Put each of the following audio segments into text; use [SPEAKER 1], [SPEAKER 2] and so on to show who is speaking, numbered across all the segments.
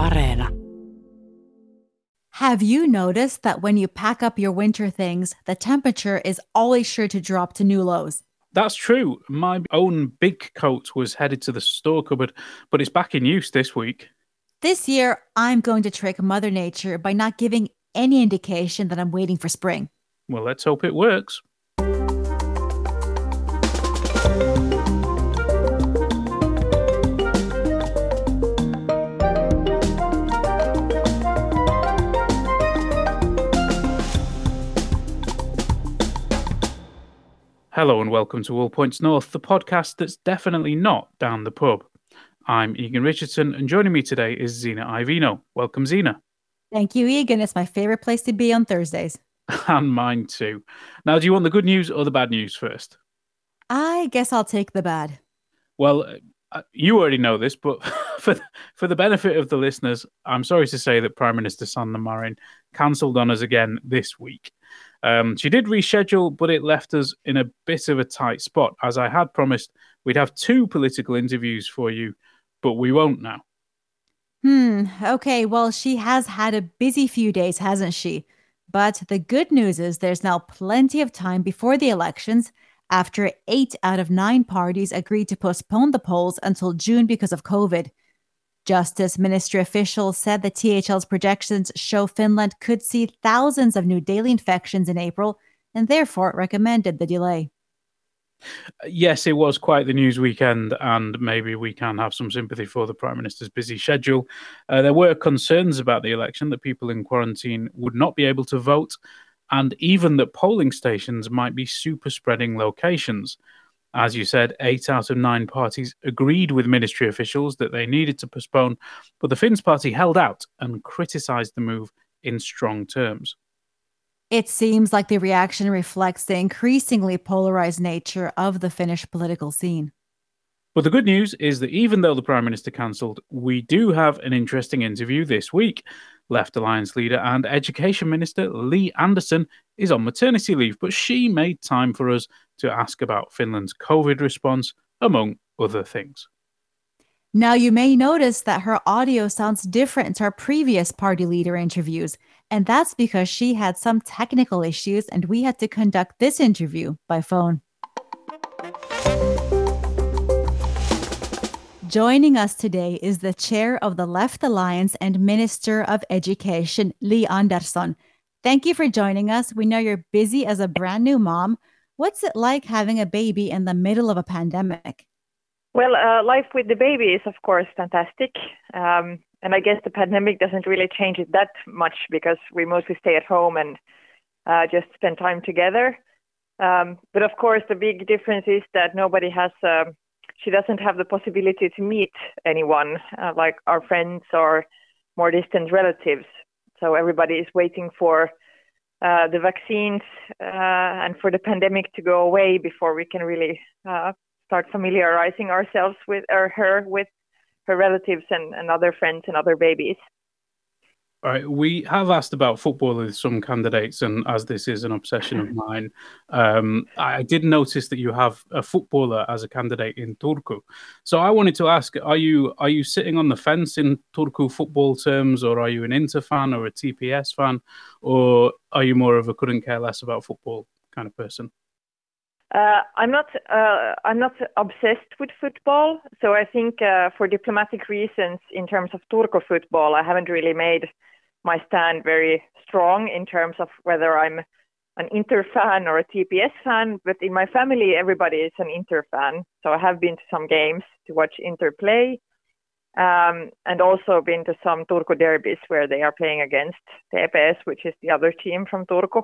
[SPEAKER 1] Areena.
[SPEAKER 2] Have you noticed that when you pack up your winter things, the temperature is always sure to drop to new lows?
[SPEAKER 3] That's true. My own big coat was headed to the store cupboard, but it's back in use this week.
[SPEAKER 2] This year, I'm going to trick Mother Nature by not giving any indication that I'm waiting for spring.
[SPEAKER 3] Well, let's hope it works. Hello and welcome to All Points North, the podcast that's definitely not down the pub. I'm Egan Richardson, and joining me today is Zena Iovino. Welcome, Zena.
[SPEAKER 2] Thank you, Egan. It's my favorite place to be on Thursdays.
[SPEAKER 3] and mine too. Now, do you want the good news or the bad news first?
[SPEAKER 2] I guess I'll take the bad.
[SPEAKER 3] Well, uh, you already know this, but for for the benefit of the listeners, I'm sorry to say that Prime Minister Sanna Marin cancelled on us again this week. Um, she did reschedule, but it left us in a bit of a tight spot. As I had promised, we'd have two political interviews for you, but we won't now.
[SPEAKER 2] Hmm. Okay. Well, she has had a busy few days, hasn't she? But the good news is there's now plenty of time before the elections after eight out of nine parties agreed to postpone the polls until June because of COVID. Justice Ministry officials said the THL's projections show Finland could see thousands of new daily infections in April and therefore recommended the delay.
[SPEAKER 3] Yes, it was quite the news weekend, and maybe we can have some sympathy for the Prime Minister's busy schedule. Uh, there were concerns about the election that people in quarantine would not be able to vote, and even that polling stations might be super spreading locations. As you said, eight out of nine parties agreed with ministry officials that they needed to postpone, but the Finns party held out and criticised the move in strong terms.
[SPEAKER 2] It seems like the reaction reflects the increasingly polarized nature of the Finnish political scene.
[SPEAKER 3] But the good news is that even though the Prime Minister cancelled, we do have an interesting interview this week. Left Alliance leader and Education Minister Li Andersson is on maternity leave, but she made time for us to ask about Finland's COVID response, among other things.
[SPEAKER 2] Now, you may notice that her audio sounds different to our previous party leader interviews, and that's because she had some technical issues and we had to conduct this interview by phone. Joining us today is the chair of the Left Alliance and Minister of Education, Li Andersson. Thank you for joining us. We know you're busy as a brand new mom. What's it like having a baby in the middle of a pandemic?
[SPEAKER 4] Well, uh, life with the baby is, of course, fantastic. Um, and I guess the pandemic doesn't really change it that much because we mostly stay at home and uh, just spend time together. Um, but of course, the big difference is that nobody has, um, she doesn't have the possibility to meet anyone, uh, like our friends or more distant relatives. So everybody is waiting for uh, the vaccines uh, and for the pandemic to go away before we can really uh, start familiarizing ourselves with or her with her relatives and, and other friends and other babies.
[SPEAKER 3] All right, we have asked about football with some candidates, and as this is an obsession of mine, um, I did notice that you have a footballer as a candidate in Turku. So I wanted to ask: Are you are you sitting on the fence in Turku football terms, or are you an Inter fan or a TPS fan, or are you more of a couldn't care less about football kind of person?
[SPEAKER 4] Uh, I'm not. Uh, I'm not obsessed with football. So I think, uh, for diplomatic reasons, in terms of Turku football, I haven't really made my stand very strong in terms of whether I'm an Inter fan or a TPS fan. But in my family, everybody is an Inter fan. So I have been to some games to watch Inter play, um, and also been to some Turku derbies where they are playing against TPS, which is the other team from Turku.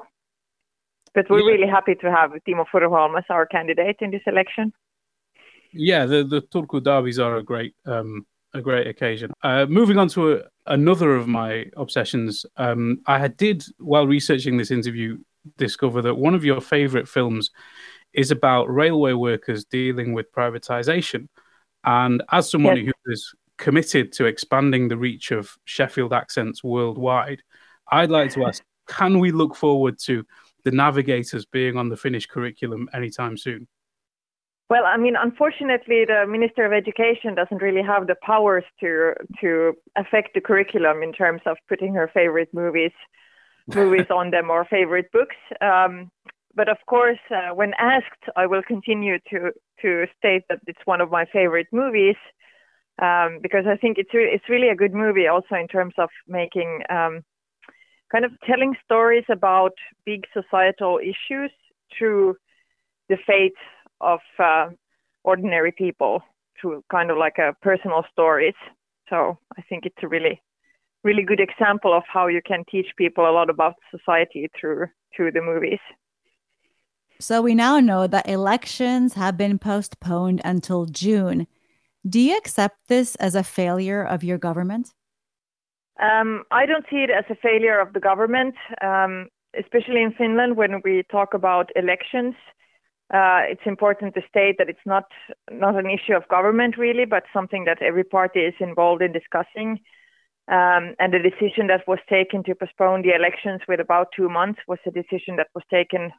[SPEAKER 4] But we're really happy to have Timo Furuholm as our candidate in this election.
[SPEAKER 3] Yeah, the the Turku derbies are a great um, a great occasion. Uh, moving on to a, another of my obsessions, um, I did while researching this interview discover that one of your favorite films is about railway workers dealing with privatization. And as someone yes. who is committed to expanding the reach of Sheffield accents worldwide, I'd like to ask: Can we look forward to the navigators being on the Finnish curriculum anytime soon?
[SPEAKER 4] Well, I mean, unfortunately, the Minister of Education doesn't really have the powers to to affect the curriculum in terms of putting her favorite movies movies on them or favorite books. Um, but of course, uh, when asked, I will continue to to state that it's one of my favorite movies um, because I think it's re- it's really a good movie also in terms of making um, kind of telling stories about big societal issues through the fate of uh, ordinary people through kind of like a personal stories. So I think it's a really really good example of how you can teach people a lot about society through through the movies.
[SPEAKER 2] So we now know that elections have been postponed until June. Do you accept this as a failure of your government?
[SPEAKER 4] Um, I don't see it as a failure of the government, um, especially in Finland when we talk about elections. Uh, it's important to state that it's not not an issue of government really, but something that every party is involved in discussing. Um, and the decision that was taken to postpone the elections with about two months was a decision that was taken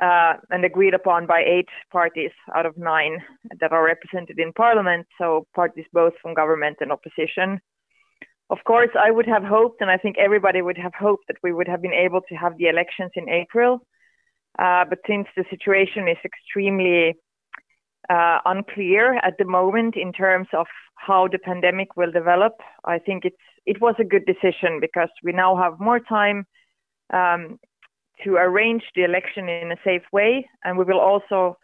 [SPEAKER 4] uh, and agreed upon by eight parties out of nine that are represented in parliament, so parties both from government and opposition. Of course, I would have hoped, and I think everybody would have hoped that we would have been able to have the elections in April. Uh, but since the situation is extremely uh, unclear at the moment in terms of how the pandemic will develop, I think it's it was a good decision because we now have more time um, to arrange the election in a safe way, and we will also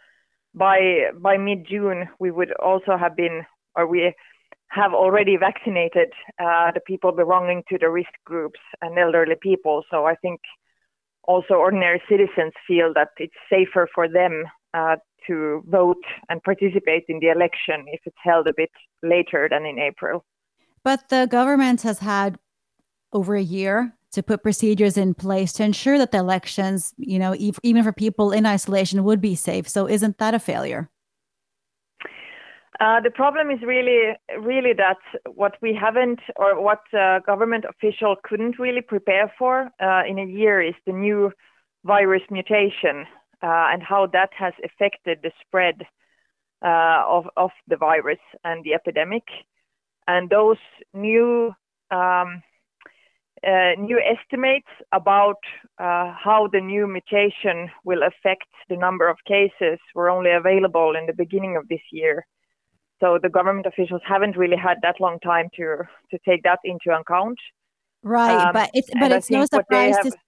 [SPEAKER 4] by by mid June we would also have been or we have already vaccinated uh, the people belonging to the risk groups and elderly people. So I think also ordinary citizens feel that it's safer for them uh, to vote and participate in the election if it's held a bit later than in April.
[SPEAKER 2] But the government has had over a year to put procedures in place to ensure that the elections, you know, even for people in isolation, would be safe. So isn't that a failure?
[SPEAKER 4] Uh, the problem is really, really that what we haven't, or what uh, government official couldn't really prepare for uh, in a year, is the new virus mutation uh, and how that has affected the spread uh, of of the virus and the epidemic. And those new um, new estimates about how the new mutation will affect the number of cases were only available in the beginning of this year. So the government officials haven't really had that long time to to take that into account.
[SPEAKER 2] Right, um, but it's but it's no surprise have, to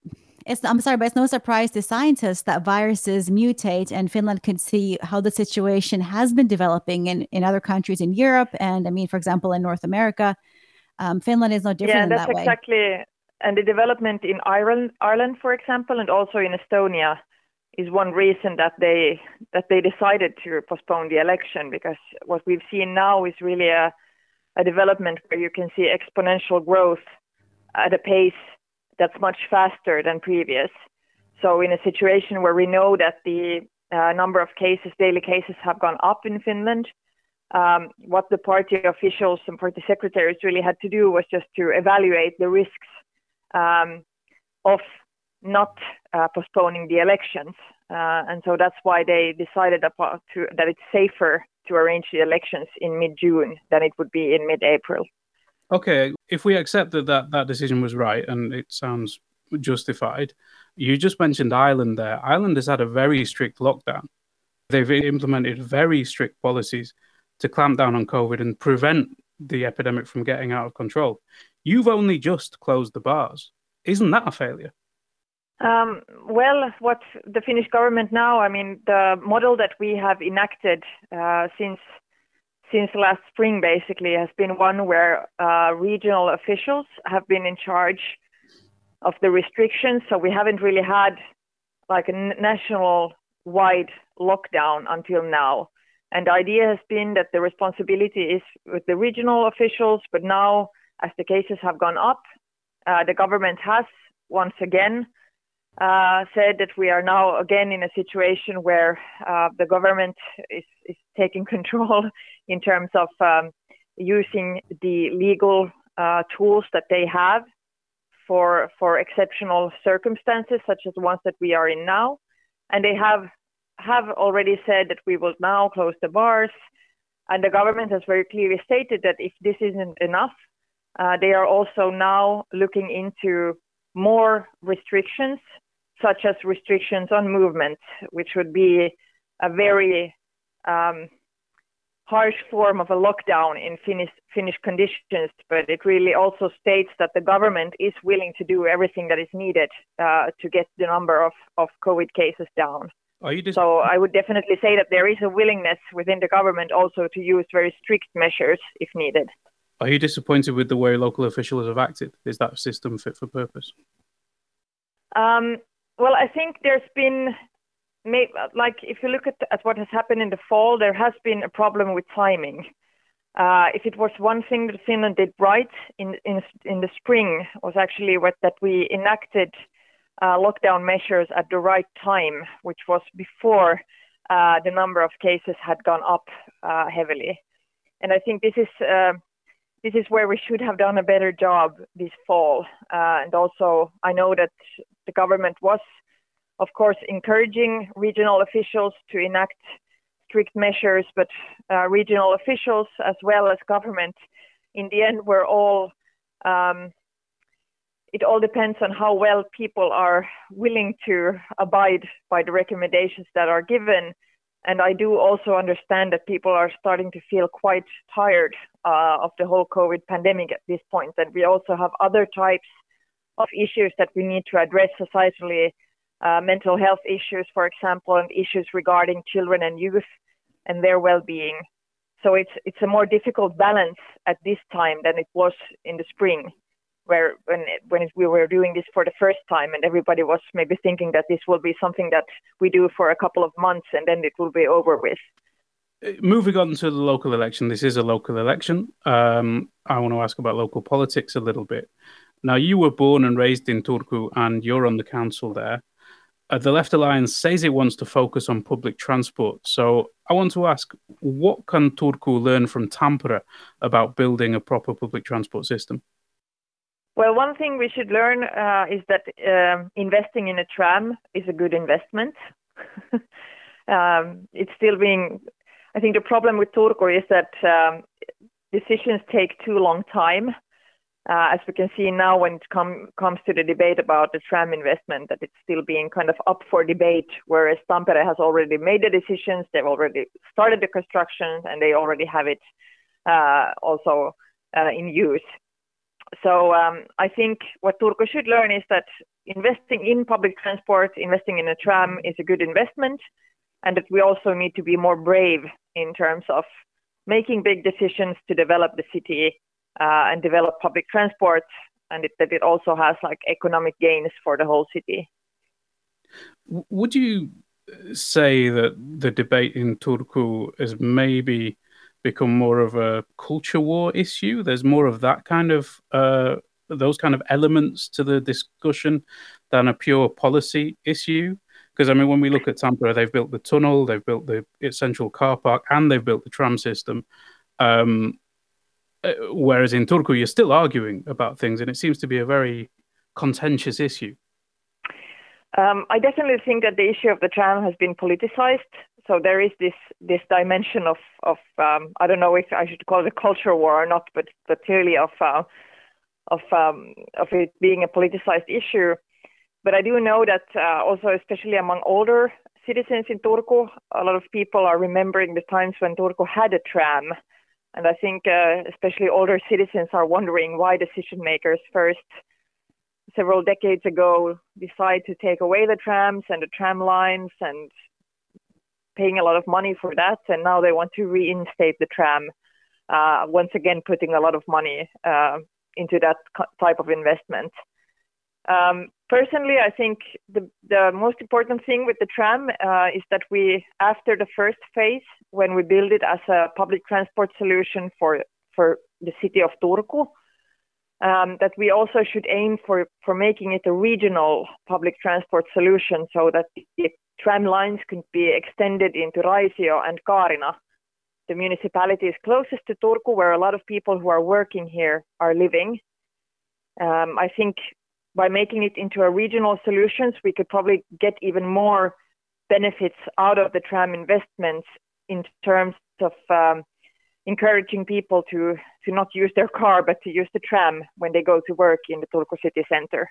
[SPEAKER 2] it's I'm sorry, but it's no surprise to scientists that viruses mutate and Finland could see how the situation has been developing in, in other countries in Europe and I mean for example in North America. Um, Finland is no different
[SPEAKER 4] yeah, that's
[SPEAKER 2] that
[SPEAKER 4] exactly and the development in Ireland Ireland for example and also in Estonia is one reason that they that they decided to postpone the election because what we've seen now is really a, a development where you can see exponential growth at a pace that's much faster than previous. So in a situation where we know that the uh, number of cases, daily cases, have gone up in Finland, um, what the party officials and party secretaries really had to do was just to evaluate the risks um, of not uh, postponing the elections. Uh, and so that's why they decided to, that it's safer to arrange the elections in mid June than it would be in mid April.
[SPEAKER 3] Okay, if we accept that, that that decision was right and it sounds justified, you just mentioned Ireland there. Ireland has had a very strict lockdown. They've implemented very strict policies to clamp down on COVID and prevent the epidemic from getting out of control. You've only just closed the bars. Isn't that a failure?
[SPEAKER 4] Um, well, what the Finnish government now, I mean, the model that we have enacted uh, since since last spring basically has been one where uh, regional officials have been in charge of the restrictions. So we haven't really had like a national wide lockdown until now. And the idea has been that the responsibility is with the regional officials, but now as the cases have gone up, uh, the government has once again uh, said that we are now again in a situation where uh, the government is, is, taking control in terms of um, using the legal uh, tools that they have for for exceptional circumstances such as the ones that we are in now, and they have have already said that we will now close the bars, and the government has very clearly stated that if this isn't enough, uh, they are also now looking into more restrictions, such as restrictions on movement, which would be a very um, harsh form of a lockdown in Finnish, Finnish conditions, but it really also states that the government is willing to do everything that is needed uh, to get the number of, of COVID cases down. Dis- so I would definitely say that there is a willingness within the government also to use very strict measures if needed.
[SPEAKER 3] Are you disappointed with the way local officials have acted? Is that system fit for purpose?
[SPEAKER 4] Um, well, I think there's been like if you look at, at what has happened in the fall, there has been a problem with timing. Uh, if it was one thing that Finland did right in in, in the spring was actually what, that we enacted uh, lockdown measures at the right time, which was before uh, the number of cases had gone up uh, heavily. And I think this is uh, this is where we should have done a better job this fall. Uh, and also, I know that the government was of course, encouraging regional officials to enact strict measures, but uh, regional officials as well as government, in the end, we're all. Um, it all depends on how well people are willing to abide by the recommendations that are given. And I do also understand that people are starting to feel quite tired uh, of the whole COVID pandemic at this point. And we also have other types of issues that we need to address societally uh, mental health issues, for example, and issues regarding children and youth and their well-being. So it's it's a more difficult balance at this time than it was in the spring, where when it, when it, we were doing this for the first time, and everybody was maybe thinking that this will be something that we do for a couple of months and then it will be over with.
[SPEAKER 3] Uh, moving on to the local election, this is a local election. Um, I want to ask about local politics a little bit. Now, you were born and raised in Turku, and you're on the council there uh, the Left Alliance says it wants to focus on public transport. So I want to ask, what can Turku learn from Tampere about building a proper public transport system?
[SPEAKER 4] Well, one thing we should learn uh, is that um, investing in a tram is a good investment. um, it's still being, I think the problem with Turku is that um, decisions take too long time uh, as we can see now when it com- comes to the debate about the tram investment, that it's still being kind of up for debate, whereas Tampere has already made the decisions, they've already started the construction, and they already have it uh, also uh, in use. So um, I think what Turku should learn is that investing in public transport, investing in a tram is a good investment, and that we also need to be more brave in terms of making big decisions to develop the city uh, and develop public transport, and it, that it also has like economic gains for the whole city.
[SPEAKER 3] Would you say that the debate in Turku is maybe become more of a culture war issue? There's more of that kind of uh, those kind of elements to the discussion than a pure policy issue. Because I mean, when we look at Tampere, they've built the tunnel, they've built the central car park, and they've built the tram system. Um, uh, whereas in Turku, you're still arguing about things, and it seems to be a very contentious issue.
[SPEAKER 4] Um, I definitely think that the issue of the tram has been politicized. So there is this this dimension of of um, I don't know if I should call it a culture war or not, but but clearly of uh, of um, of it being a politicized issue. But I do know that uh, also, especially among older citizens in Turku, a lot of people are remembering the times when Turku had a tram and I think uh, especially older citizens are wondering why decision makers first several decades ago decide to take away the trams and the tram lines and paying a lot of money for that. And now they want to reinstate the tram, uh, once again, putting a lot of money uh, into that type of investment. Um, personally, I think the, the most important thing with the tram uh, is that we, after the first phase, when we build it as a public transport solution for, for the city of Turku, um, that we also should aim for, for making it a regional public transport solution so that the tram lines could be extended into Raisio and Kaarina, the municipalities closest to Turku, where a lot of people who are working here are living. Um, I think by making it into a regional solutions, we could probably get even more benefits out of the tram investments in terms of um, encouraging people to, to not use their car but to use the tram when they go to work in the Turku city center.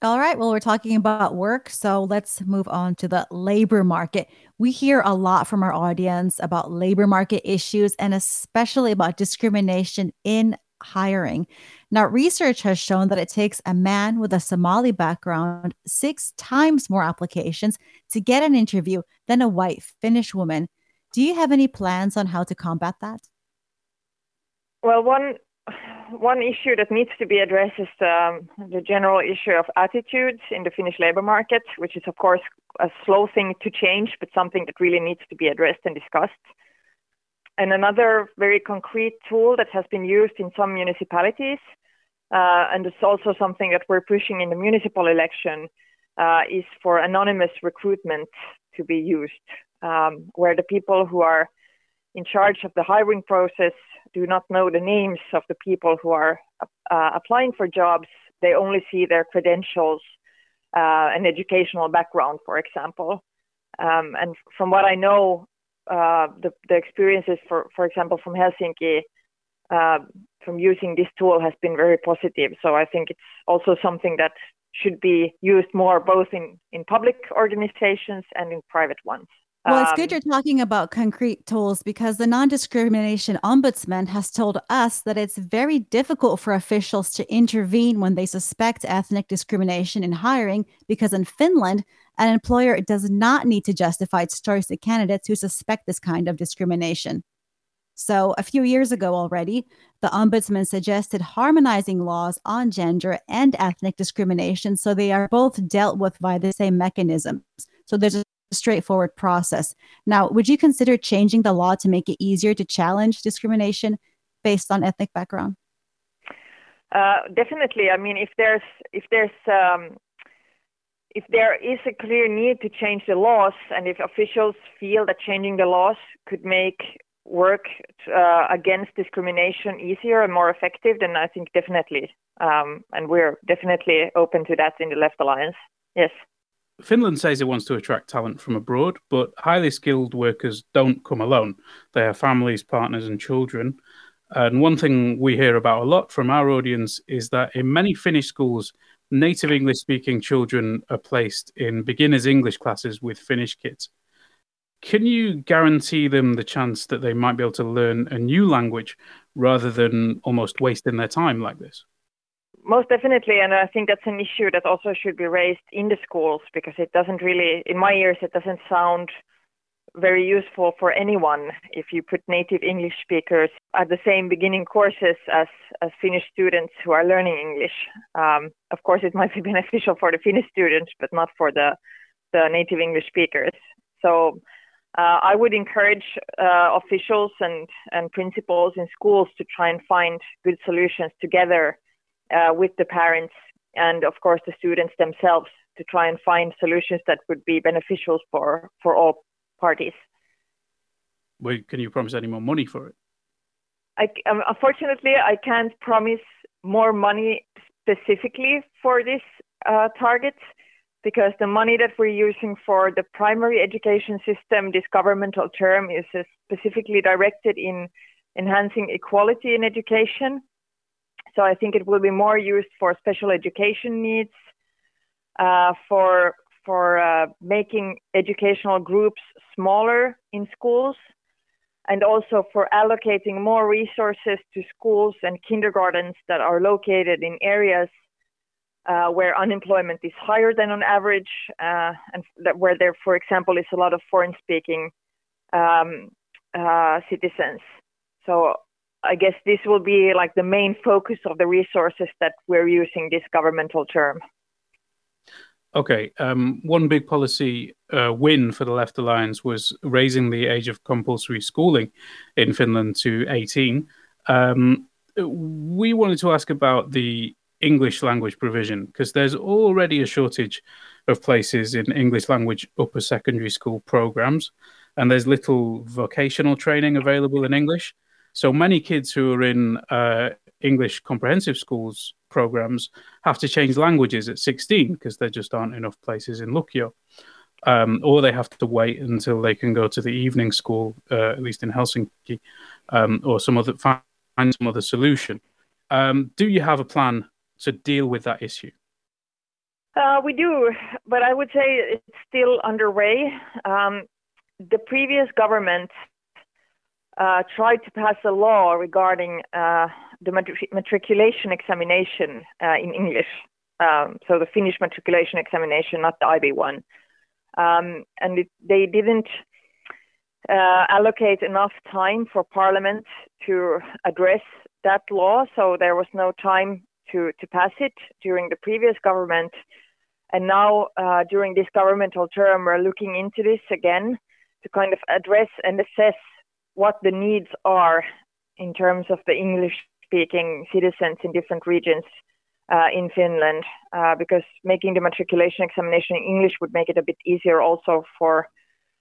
[SPEAKER 2] All right. Well, we're talking about work. So let's move on to the labor market. We hear a lot from our audience about labor market issues and especially about discrimination in hiring. Now, research has shown that it takes a man with a Somali background six times more applications to get an interview than a white Finnish woman. Do you have any plans on how to combat that?
[SPEAKER 4] Well, one one issue that needs to be addressed is um, the general issue of attitudes in the Finnish labor market, which is, of course, a slow thing to change, but something that really needs to be addressed and discussed. And another very concrete tool that has been used in some municipalities, uh, and it's also something that we're pushing in the municipal election, uh, is for anonymous recruitment to be used, um, where the people who are in charge of the hiring process do not know the names of the people who are uh, applying for jobs. They only see their credentials uh, and educational background, for example. Um, and from what I know, uh, the, the, experiences, for, for example, from Helsinki, uh, from using this tool has been very positive. So I think it's also something that should be used more both in, in public organizations and in private ones.
[SPEAKER 2] Well, it's good um, you're talking about concrete tools because the non discrimination ombudsman has told us that it's very difficult for officials to intervene when they suspect ethnic discrimination in hiring because in Finland, an employer does not need to justify its choice of candidates who suspect this kind of discrimination. So, a few years ago already, the ombudsman suggested harmonizing laws on gender and ethnic discrimination so they are both dealt with by the same mechanisms. So, there's a straightforward process. Now, would you consider changing the law to make it easier to challenge discrimination based on ethnic background?
[SPEAKER 4] Uh, definitely. I mean, if there's if there's um, if there is a clear need to change the laws, and if officials feel that changing the laws could make work uh, against discrimination easier and more effective, then I think definitely, um, and we're definitely open to that in the Left Alliance. Yes.
[SPEAKER 3] Finland says it wants to attract talent from abroad, but highly skilled workers don't come alone. They have families, partners, and children. And one thing we hear about a lot from our audience is that in many Finnish schools, native English speaking children are placed in beginners' English classes with Finnish kids. Can you guarantee them the chance that they might be able to learn a new language rather than almost wasting their time like this?
[SPEAKER 4] Most definitely, and I think that's an issue that also should be raised in the schools because it doesn't really, in my ears, it doesn't sound very useful for anyone if you put native English speakers at the same beginning courses as, as Finnish students who are learning English. Um, of course, it might be beneficial for the Finnish students, but not for the, the native English speakers. So uh, I would encourage uh, officials and, and principals in schools to try and find good solutions together uh, with the parents and of course the students themselves to try and find solutions that would be beneficial for for all parties.
[SPEAKER 3] Well, can you promise any more money for it?
[SPEAKER 4] I, um, unfortunately, I can't promise more money specifically for this uh, target because the money that we're using for the primary education system, this governmental term, is uh, specifically directed in enhancing equality in education so I think it will be more used for special education needs, uh, for for uh, making educational groups smaller in schools, and also for allocating more resources to schools and kindergartens that are located in areas uh, where unemployment is higher than on average, uh, and that where there, for example, is a lot of foreign-speaking um, uh, citizens. So I guess this will be like the main focus of the resources that we're using this governmental term.
[SPEAKER 3] Okay, um, one big policy uh, win for the Left Alliance was raising the age of compulsory schooling in Finland to 18. Um, we wanted to ask about the English language provision because there's already a shortage of places in English language upper secondary school programs, and there's little vocational training available in English. So many kids who are in uh, English comprehensive schools programs have to change languages at 16 because there just aren't enough places in Lukio. um, or they have to wait until they can go to the evening school, uh, at least in Helsinki, um, or some other find some other solution. Um, do you have a plan to deal with that issue?
[SPEAKER 4] Uh, we do, but I would say it's still underway. Um, the previous government uh, tried to pass a law regarding uh, the matriculation examination uh, in English. Um, so the Finnish matriculation examination, not the IB one. Um, and it, they didn't uh, allocate enough time for Parliament to address that law, so there was no time to, to pass it during the previous government. And now, uh, during this governmental term, we're looking into this again to kind of address and assess what the needs are in terms of the English speaking citizens in different regions uh, in Finland, uh, because making the matriculation examination in English would make it a bit easier also for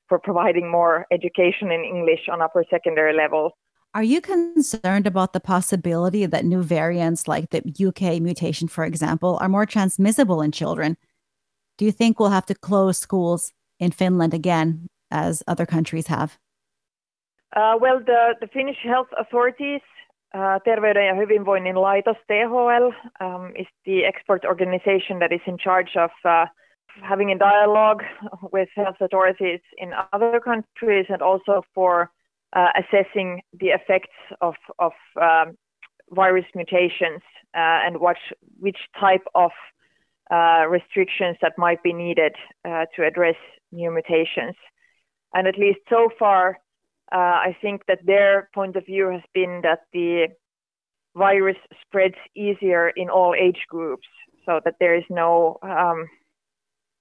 [SPEAKER 4] for providing more education in English on upper secondary level.
[SPEAKER 2] Are you concerned about the possibility that new variants like the UK mutation, for example, are more transmissible in children? Do you think we'll have to close schools in Finland again, as other countries have?
[SPEAKER 4] Uh, well, the, the Finnish health authorities Uh, Terveyden ja hyvinvoinnin laitos, THL, um, is the expert organization that is in charge of uh, having a dialogue with health authorities in other countries and also for uh, assessing the effects of, of um, virus mutations uh, and what, which type of uh, restrictions that might be needed uh, to address new mutations. And at least so far, uh, I think that their point of view has been that the virus spreads easier in all age groups, so that there is no um,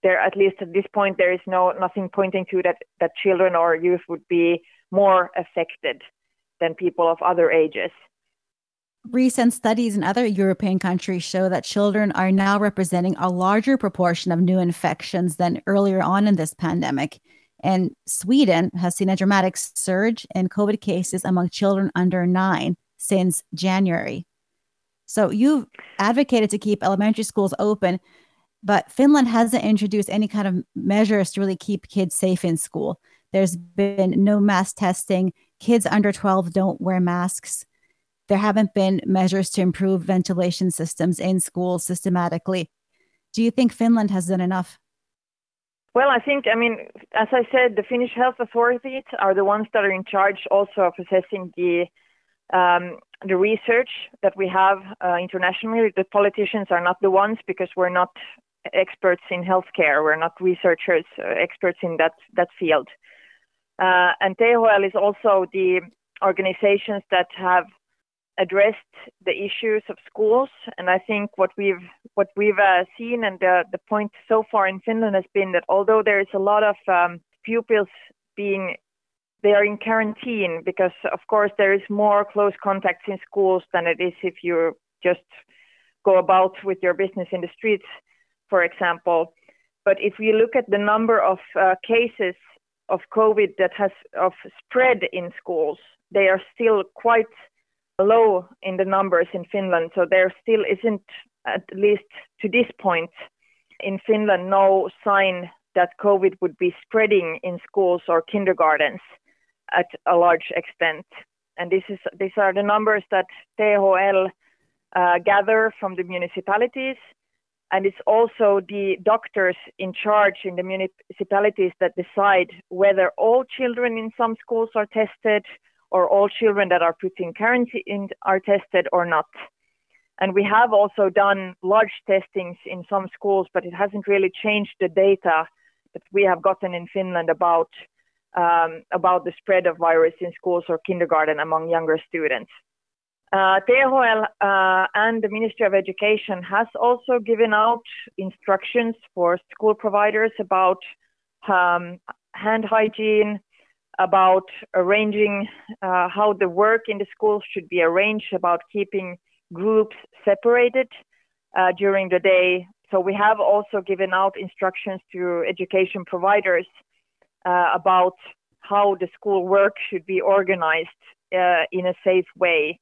[SPEAKER 4] there at least at this point there is no nothing pointing to that that children or youth would be more affected than people of other ages.
[SPEAKER 2] Recent studies in other European countries show that children are now representing a larger proportion of new infections than earlier on in this pandemic. And Sweden has seen a dramatic surge in COVID cases among children under nine since January. So you've advocated to keep elementary schools open, but Finland hasn't introduced any kind of measures to really keep kids safe in school. There's been no mass testing. Kids under 12 don't wear masks. There haven't been measures to improve ventilation systems in schools systematically. Do you think Finland has done enough?
[SPEAKER 4] Well, I think, I mean, as I said, the Finnish health authorities are the ones that are in charge also of assessing the um, the research that we have uh, internationally. The politicians are not the ones because we're not experts in healthcare. We're not researchers, uh, experts in that that field. Uh, and THL is also the organizations that have addressed the issues of schools. And I think what we've what we've uh, seen and the the point so far in Finland has been that although there is a lot of um, pupils being they are in quarantine because of course there is more close contacts in schools than it is if you just go about with your business in the streets, for example. But if we look at the number of uh, cases of COVID that has of spread in schools, they are still quite low in the numbers in Finland. So there still isn't, at least to this point, in Finland, no sign that COVID would be spreading in schools or kindergartens at a large extent. And this is these are the numbers that THL uh, gather from the municipalities. And it's also the doctors in charge in the municipalities that decide whether all children in some schools are tested or all children that are put in quarantine are tested or not. And we have also done large testings in some schools, but it hasn't really changed the data that we have gotten in Finland about um, about the spread of virus in schools or kindergarten among younger students. Uh, THL uh, and the Ministry of Education has also given out instructions for school providers about um, hand hygiene, about arranging uh, how the work in the schools should be arranged, about keeping groups separated uh, during the day. So we have also given out instructions to education providers uh, about how the school work should be organized uh, in a safe way.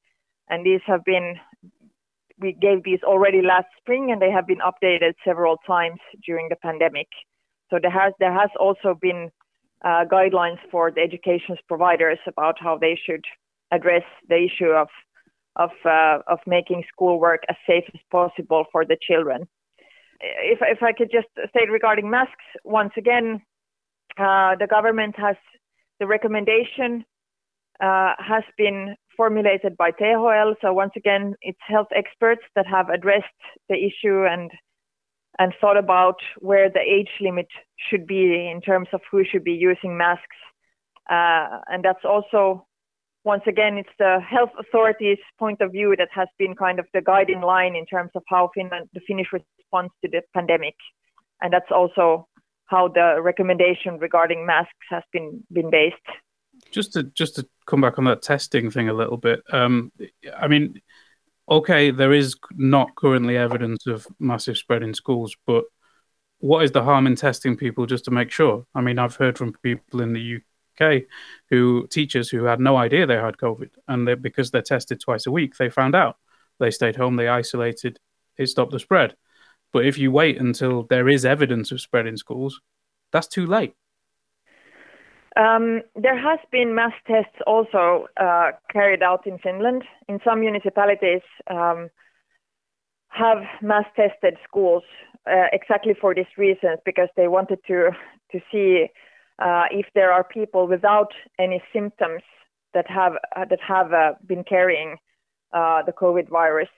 [SPEAKER 4] And these have been, we gave these already last spring and they have been updated several times during the pandemic. So there has there has also been uh, guidelines for the education providers about how they should address the issue of of uh, of making schoolwork as safe as possible for the children. If if I could just state regarding masks once again, uh, the government has the recommendation uh, has been formulated by THL. So once again, it's health experts that have addressed the issue and and thought about where the age limit should be in terms of who should be using masks. Uh, and that's also, once again, it's the health authorities' point of view that has been kind of the guiding line in terms of how Finland, the Finnish response to the pandemic. And that's also how the recommendation regarding masks has been, been based.
[SPEAKER 3] Just to just to come back on that testing thing a little bit. Um, I mean, okay, there is not currently evidence of massive spread in schools, but what is the harm in testing people just to make sure? I mean, I've heard from people in the UK who teachers who had no idea they had COVID, and they, because they're tested twice a week, they found out. They stayed home, they isolated, it stopped the spread. But if you wait until there is evidence of spread in schools, that's too late.
[SPEAKER 4] Um, there has been mass tests also uh, carried out in Finland. In some municipalities, um, have mass tested schools uh, exactly for these reasons because they wanted to to see uh, if there are people without any symptoms that have uh, that have uh, been carrying uh, the COVID virus.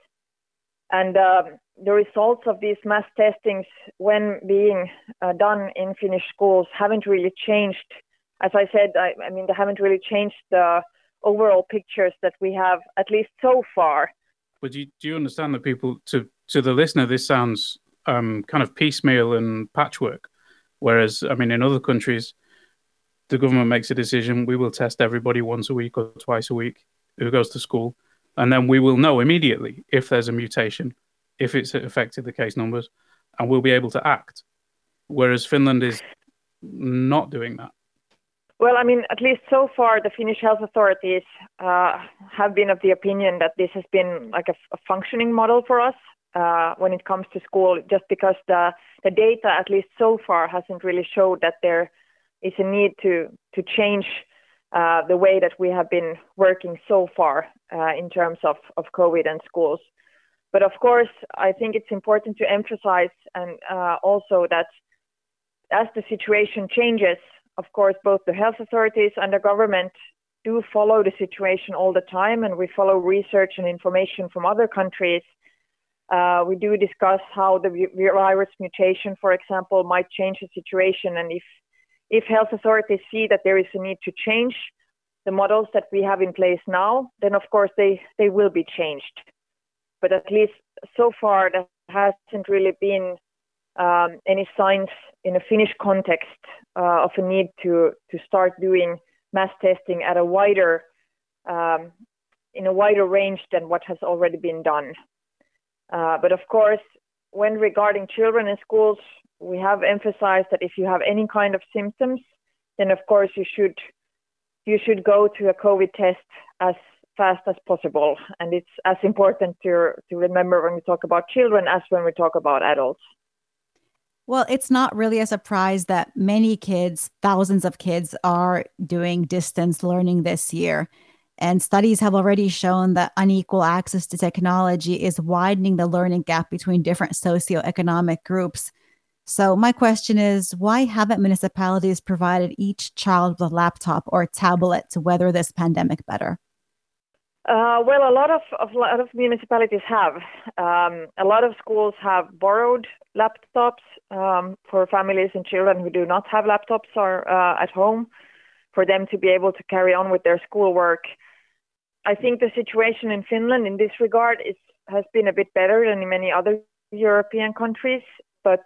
[SPEAKER 4] And um, the results of these mass testings, when being done in Finnish schools, haven't really changed as I said, I, I mean, they haven't really changed the overall pictures that we have, at least so far.
[SPEAKER 3] But do you, do you understand that people, to, to the listener, this sounds um, kind of piecemeal and patchwork? Whereas, I mean, in other countries, the government makes a decision we will test everybody once a week or twice a week who goes to school. And then we will know immediately if there's a mutation, if it's affected the case numbers, and we'll be able to act. Whereas Finland is not doing that.
[SPEAKER 4] Well, I mean, at least so far, the Finnish health authorities uh, have been of the opinion that this has been like a, functioning model for us uh, when it comes to school, just because the, the data, at least so far, hasn't really showed that there is a need to, to change uh, the way that we have been working so far uh, in terms of, of COVID and schools. But of course, I think it's important to emphasize and uh, also that as the situation changes, of course, both the health authorities and the government do follow the situation all the time, and we follow research and information from other countries. Uh, we do discuss how the virus mutation, for example, might change the situation, and if if health authorities see that there is a need to change the models that we have in place now, then of course they they will be changed. But at least so far, there hasn't really been um, any signs in a Finnish context uh, of a need to to start doing mass testing at a wider um, in a wider range than what has already been done. Uh, but of course, when regarding children in schools, we have emphasized that if you have any kind of symptoms, then of course you should you should go to a COVID test as fast as possible. And it's as important to to remember when we talk about children as when we talk about adults.
[SPEAKER 2] Well, it's not really a surprise that many kids, thousands of kids, are doing distance learning this year. And studies have already shown that unequal access to technology is widening the learning gap between different socioeconomic groups. So, my question is why haven't municipalities provided each child with a laptop or tablet to weather this pandemic better?
[SPEAKER 4] Uh, well, a lot of, of, lot of municipalities have. Um, a lot of schools have borrowed laptops um, for families and children who do not have laptops or uh, at home, for them to be able to carry on with their schoolwork. I think the situation in Finland in this regard is has been a bit better than in many other European countries, but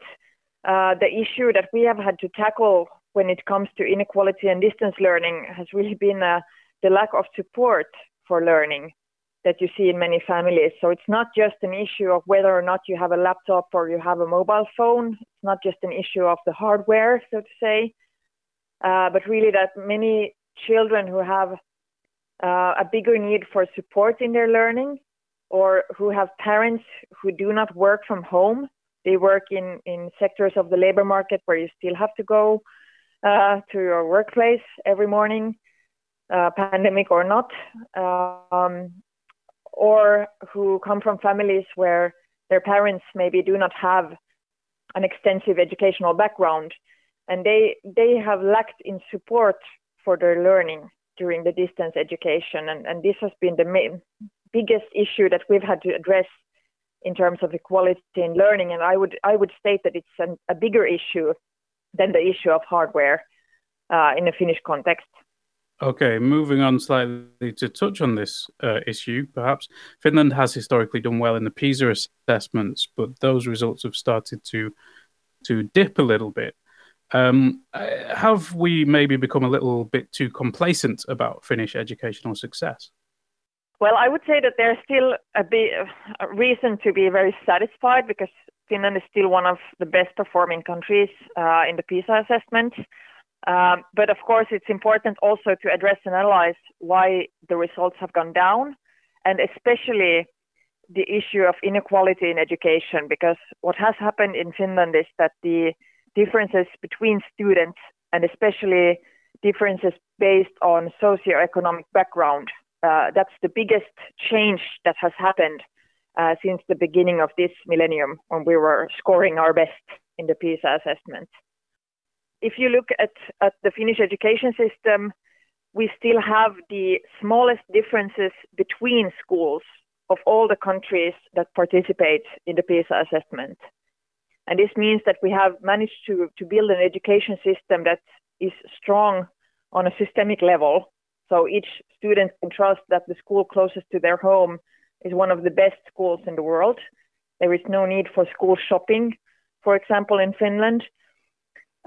[SPEAKER 4] uh, the issue that we have had to tackle when it comes to inequality and distance learning has really been uh, the lack of support for learning that you see in many families. So it's not just an issue of whether or not you have a laptop or you have a mobile phone. It's not just an issue of the hardware, so to say, uh, but really that many children who have uh, a bigger need for support in their learning or who have parents who do not work from home They work in, in sectors of the labor market where you still have to go uh, to your workplace every morning, uh, pandemic or not, um, or who come from families where their parents maybe do not have an extensive educational background and they they have lacked in support for their learning during the distance education. And, and this has been the main, biggest issue that we've had to address in terms of equality in learning. And i would i would state that it's an, a bigger issue than the issue of hardware uh, in a finnish context
[SPEAKER 3] Okay, moving on slightly to touch on this uh, issue, perhaps. Finland has historically done well in the PISA assessments, but those results have started to to dip a little bit. Um, have we maybe become a little bit too complacent about Finnish educational success?
[SPEAKER 4] Well, I would say that there's still a, a reason to be very satisfied because Finland is still one of the best performing countries uh, in the PISA assessments. Um, but of course, it's important also to address and analyze why the results have gone down, and especially the issue of inequality in education. Because what has happened in Finland is that the differences between students, and especially differences based on socioeconomic background, uh, that's the biggest change that has happened uh, since the beginning of this millennium when we were scoring our best in the PISA assessment if you look at, at the Finnish education system, we still have the smallest differences between schools of all the countries that participate in the PISA assessment. And this means that we have managed to, to build an education system that is strong on a systemic level. So each student can trust that the school closest to their home is one of the best schools in the world. There is no need for school shopping, for example, in Finland.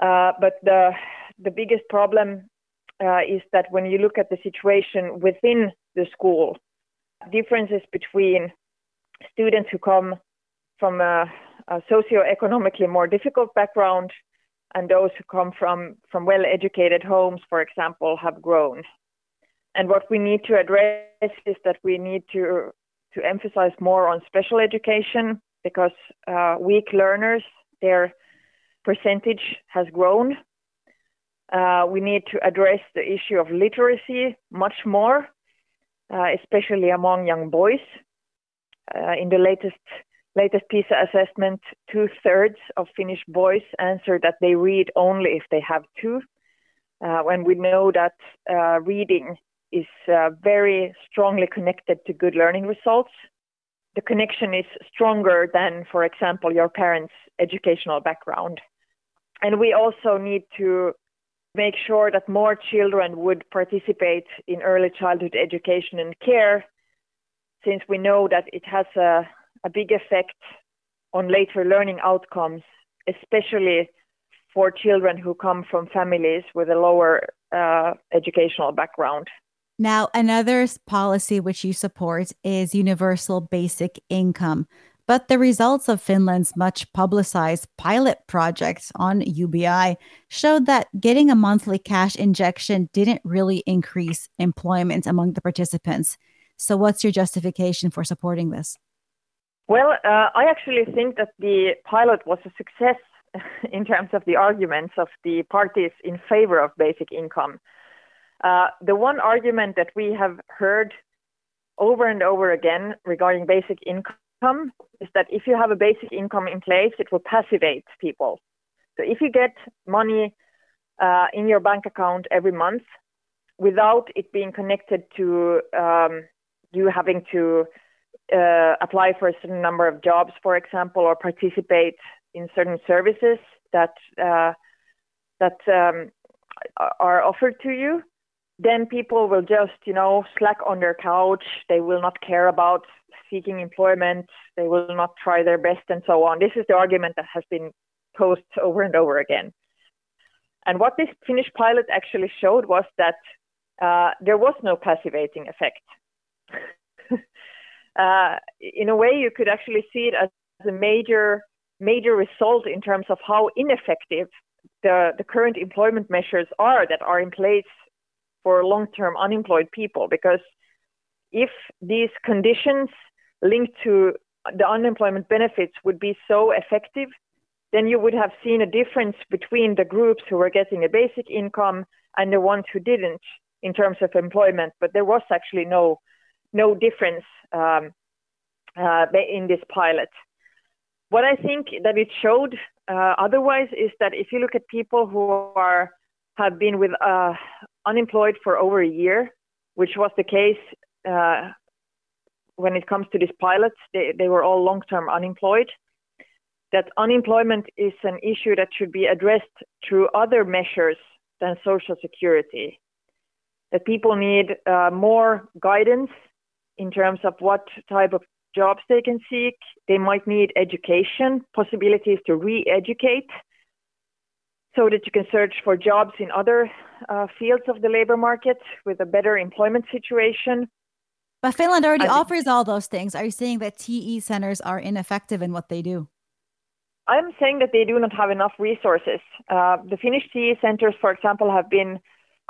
[SPEAKER 4] Uh, but the the biggest problem uh, is that when you look at the situation within the school, differences between students who come from a, a socio-economically more difficult background and those who come from, from well-educated homes, for example, have grown. And what we need to address is that we need to to emphasize more on special education because uh, weak learners, they're percentage has grown. Uh, we need to address the issue of literacy much more, uh, especially among young boys. Uh, in the latest latest PISA assessment, two thirds of Finnish boys answer that they read only if they have to. Uh, when we know that uh, reading is uh, very strongly connected to good learning results, the connection is stronger than, for example, your parents' educational background. And we also need to make sure that more children would participate in early childhood education and care, since we know that it has a, a big effect on later learning outcomes, especially for children who come from families with a lower uh, educational background.
[SPEAKER 2] Now, another policy which you support is universal basic income. But the results of Finland's much publicized pilot project on UBI showed that getting a monthly cash injection didn't really increase employment among the participants. So, what's your justification for supporting this?
[SPEAKER 4] Well, uh, I actually think that the pilot was a success in terms of the arguments of the parties in favor of basic income. Uh, the one argument that we have heard over and over again regarding basic income income is that if you have a basic income in place, it will passivate people. So if you get money uh, in your bank account every month without it being connected to um, you having to uh, apply for a certain number of jobs, for example, or participate in certain services that uh, that um, are offered to you, then people will just, you know, slack on their couch. They will not care about seeking employment. They will not try their best and so on. This is the argument that has been posed over and over again. And what this Finnish pilot actually showed was that uh, there was no passivating effect. uh, in a way, you could actually see it as a major, major result in terms of how ineffective the, the current employment measures are that are in place for long-term unemployed people. Because if these conditions linked to the unemployment benefits would be so effective, then you would have seen a difference between the groups who were getting a basic income and the ones who didn't in terms of employment. But there was actually no no difference um, uh, in this pilot. What I think that it showed uh, otherwise is that if you look at people who are have been with uh, unemployed for over a year, which was the case uh, when it comes to these pilots, they, they were all long-term unemployed. That unemployment is an issue that should be addressed through other measures than social security. That people need uh, more guidance in terms of what type of jobs they can seek. They might need education, possibilities to re educate so that you can search for jobs in other uh, fields of the labor market with a better employment situation.
[SPEAKER 2] But Finland already offers all those things. Are you saying that TE centers are ineffective in what they do?
[SPEAKER 4] I'm saying that they do not have enough resources. Uh, the Finnish TE centers, for example, have been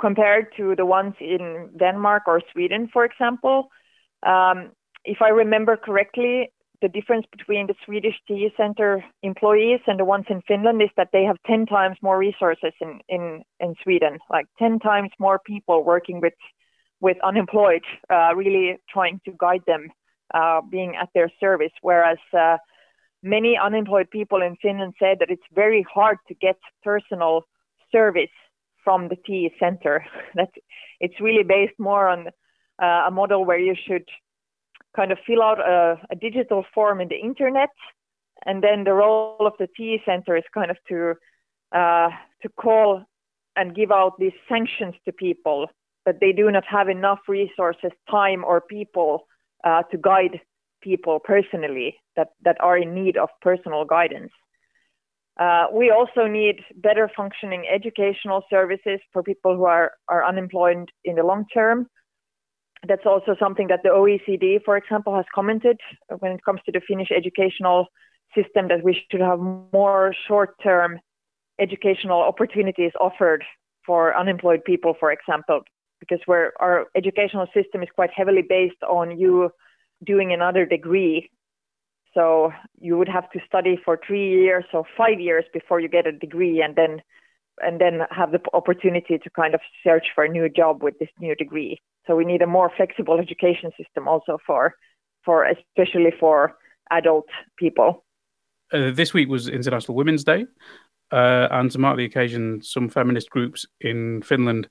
[SPEAKER 4] compared to the ones in Denmark or Sweden, for example. Um, if I remember correctly, the difference between the Swedish TE Center employees and the ones in Finland is that they have 10 times more resources in, in, in Sweden, like 10 times more people working with, with unemployed, uh, really trying to guide them, uh, being at their service. Whereas uh, many unemployed people in Finland said that it's very hard to get personal service from the TE Center. that it's really based more on uh, a model where you should kind of fill out a, a, digital form in the internet, and then the role of the TE Center is kind of to uh, to call and give out these sanctions to people, that they do not have enough resources, time, or people uh, to guide people personally that, that are in need of personal guidance. Uh, we also need better functioning educational services for people who are, are unemployed in the long term that's also something that the OECD, for example, has commented when it comes to the Finnish educational system that we should have more short-term educational opportunities offered for unemployed people, for example, because where our educational system is quite heavily based on you doing another degree. So you would have to study for three years or five years before you get a degree, and then and then have the opportunity to kind of search for a new job with this new degree. So we need a more flexible education system also for, for especially for adult people.
[SPEAKER 3] Uh, this week was International Women's Day, uh, and to mark the occasion, some feminist groups in Finland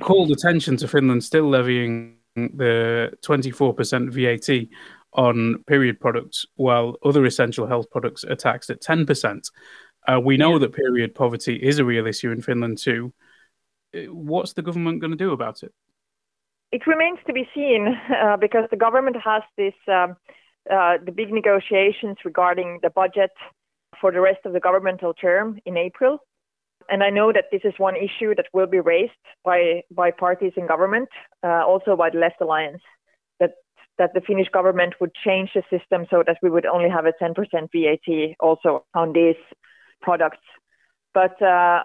[SPEAKER 3] called attention to Finland still levying the 24% VAT on period products, while other essential health products are taxed at 10%. Uh, we know yeah. that period poverty is a real issue in Finland too. Uh, what's the government going to do about it?
[SPEAKER 4] It remains to be seen uh, because the government has this um, uh, the big negotiations regarding the budget for the rest of the governmental term in April. And I know that this is one issue that will be raised by, by parties in government, uh, also by the Left Alliance, that, that the Finnish government would change the system so that we would only have a 10% VAT also on these products. But uh,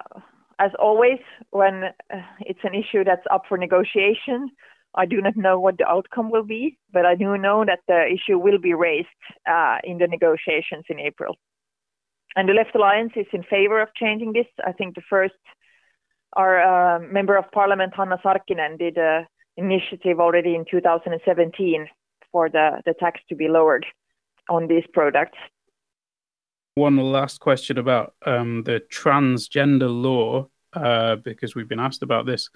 [SPEAKER 4] as always, when uh, it's an issue that's up for negotiation, I do not know what the outcome will be, but I do know that the issue will be raised uh, in the negotiations in April. And the Left Alliance is in favor of changing this. I think the first, our uh, member of parliament, Hanna Sarkkinen, did an initiative already in 2017 for the, the tax to be lowered on these products.
[SPEAKER 3] One last question about um, the transgender law, uh, because we've been asked about this.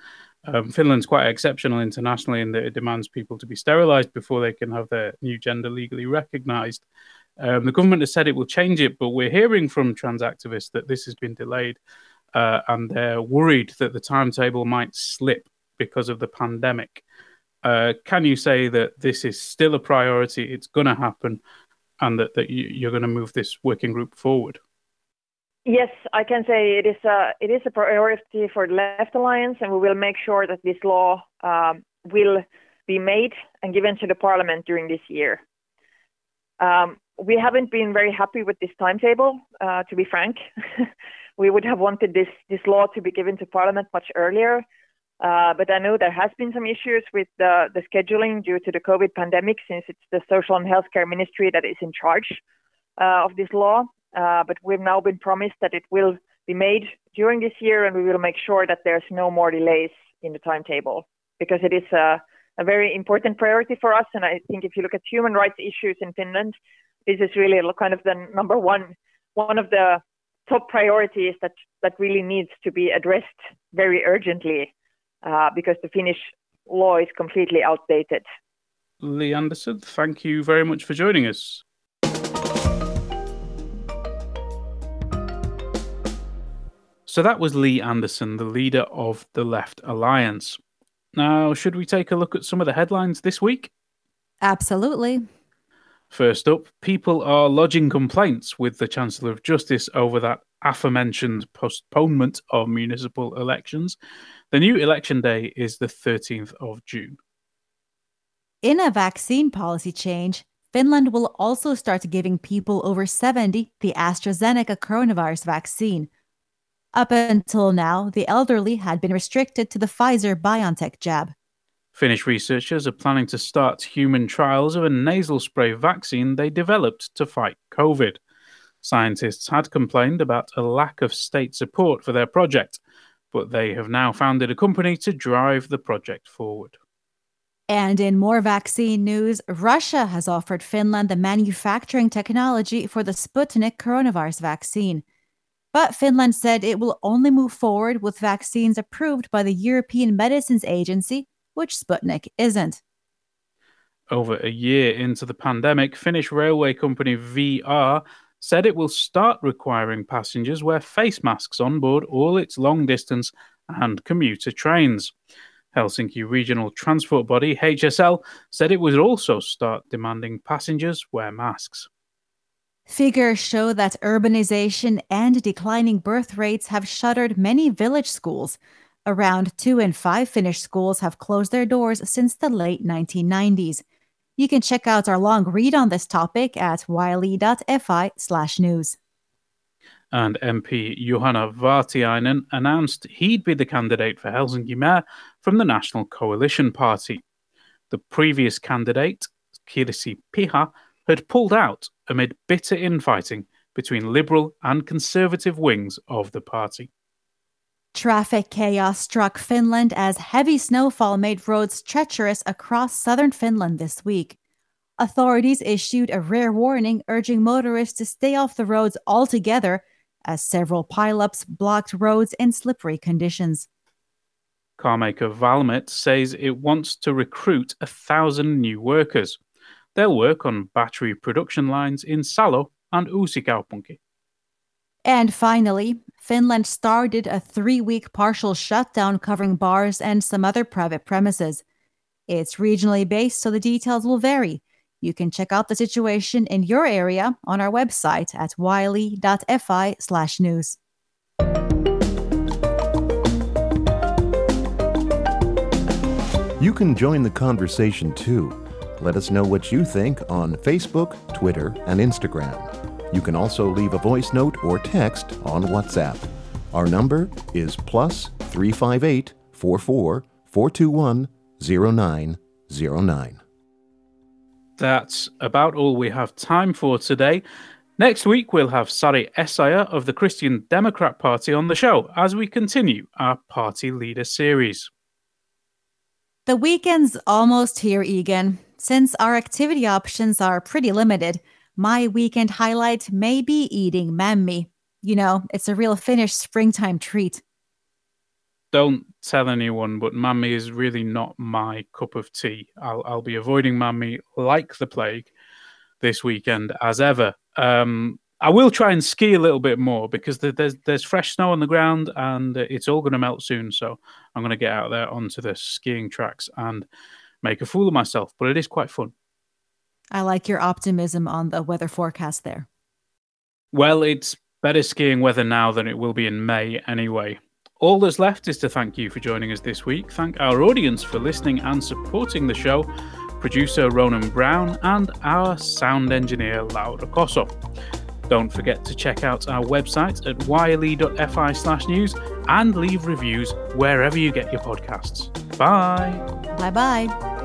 [SPEAKER 3] Um, Finland's quite exceptional internationally in that it demands people to be sterilised before they can have their new gender legally recognised. Um, the government has said it will change it, but we're hearing from trans activists that this has been delayed uh, and they're worried that the timetable might slip because of the pandemic. Uh, can you say that this is still a priority? It's going to happen, and that, that you, are going to move this working group forward?
[SPEAKER 4] Yes, I can say it is a it is a priority for the Left Alliance, and we will make sure that this law um, will be made and given to the Parliament during this year. Um, we haven't been very happy with this timetable, uh, to be frank. we would have wanted this this law to be given to Parliament much earlier, Uh, but I know there has been some issues with the, the scheduling due to the COVID pandemic, since it's the Social and Healthcare Ministry that is in charge uh, of this law. Uh, but we've now been promised that it will be made during this year, and we will make sure that there's no more delays in the timetable because it is a, a very important priority for us. And I think if you look at human rights issues in Finland, this is really kind of the number one, one of the top priorities that, that really needs to be addressed very urgently uh, because the Finnish law is completely outdated.
[SPEAKER 3] Li Andersson, thank you very much for joining us. So that was Li Andersson, the leader of the Left Alliance. Now, should we take a look at some of the headlines this week?
[SPEAKER 2] Absolutely.
[SPEAKER 3] First up, people are lodging complaints with the Chancellor of Justice over that aforementioned postponement of municipal elections. The new election day is the 13th of June.
[SPEAKER 2] In a vaccine policy change, Finland will also start giving people over 70 the AstraZeneca coronavirus vaccine. Up until now, the elderly had been restricted to the Pfizer BioNTech jab.
[SPEAKER 3] Finnish researchers are planning to start human trials of a nasal spray vaccine they developed to fight COVID. Scientists had complained about a lack of state support for their project, but they have now founded a company to drive the project forward.
[SPEAKER 2] And in more vaccine news, Russia has offered Finland the manufacturing technology for the Sputnik coronavirus vaccine. But Finland said it will only move forward with vaccines approved by the European Medicines Agency, which Sputnik isn't.
[SPEAKER 3] Over a year into the pandemic, Finnish railway company VR said it will start requiring passengers wear face masks on board all its long distance and commuter trains. Helsinki regional transport body HSL said it would also start demanding passengers wear masks.
[SPEAKER 2] Figures show that urbanization and declining birth rates have shuttered many village schools. Around two in five Finnish schools have closed their doors since the late 1990s. You can check out our long read on this topic at yle.fi slash news.
[SPEAKER 3] And MP Juhana Vartiainen announced he'd be the candidate for Helsinki Mayor from the National Coalition Party. The previous candidate, Kirsi Piha, had pulled out amid bitter infighting between Liberal and Conservative wings of the party.
[SPEAKER 2] Traffic chaos struck Finland as heavy snowfall made roads treacherous across southern Finland this week. Authorities issued a rare warning urging motorists to stay off the roads altogether as several pileups blocked roads in slippery conditions.
[SPEAKER 3] Carmaker Valmet says it wants to recruit a thousand new workers. They'll work on battery production lines in Salo and Uusikaupunki.
[SPEAKER 2] And finally, Finland started a three week partial shutdown covering bars and some other private premises. It's regionally based, so the details will vary. You can check out the situation in your area on our website at yle.fi slash news.
[SPEAKER 1] You can join the conversation too. Let us know what you think on Facebook, Twitter, and Instagram. You can also leave a voice note or text on WhatsApp. Our number is plus 358 44 421 0909.
[SPEAKER 3] That's about all we have time for today. Next week, we'll have Sari Essayah of the Christian Democrat Party on the show as we continue our party leader series.
[SPEAKER 2] The weekend's almost here, Egan. Since our activity options are pretty limited, my weekend highlight may be eating mämmi. You know, it's a real Finnish springtime treat.
[SPEAKER 3] Don't tell anyone, but mämmi is really not my cup of tea. I'll, I'll be avoiding mämmi like the plague this weekend as ever. Um, I will try and ski a little bit more because there's there's fresh snow on the ground and it's all going to melt soon. So I'm going to get out there onto the skiing tracks and make a fool of myself, but it is quite fun.
[SPEAKER 2] I like your optimism on the weather forecast there.
[SPEAKER 3] Well, it's better skiing weather now than it will be in May anyway. All that's left is to thank you for joining us this week, thank our audience for listening and supporting the show, producer Ronan Brown, and our sound engineer Laura Cosso. Don't forget to check out our website at yle.fi slash news and leave reviews wherever you get your podcasts. Bye.
[SPEAKER 2] Bye bye.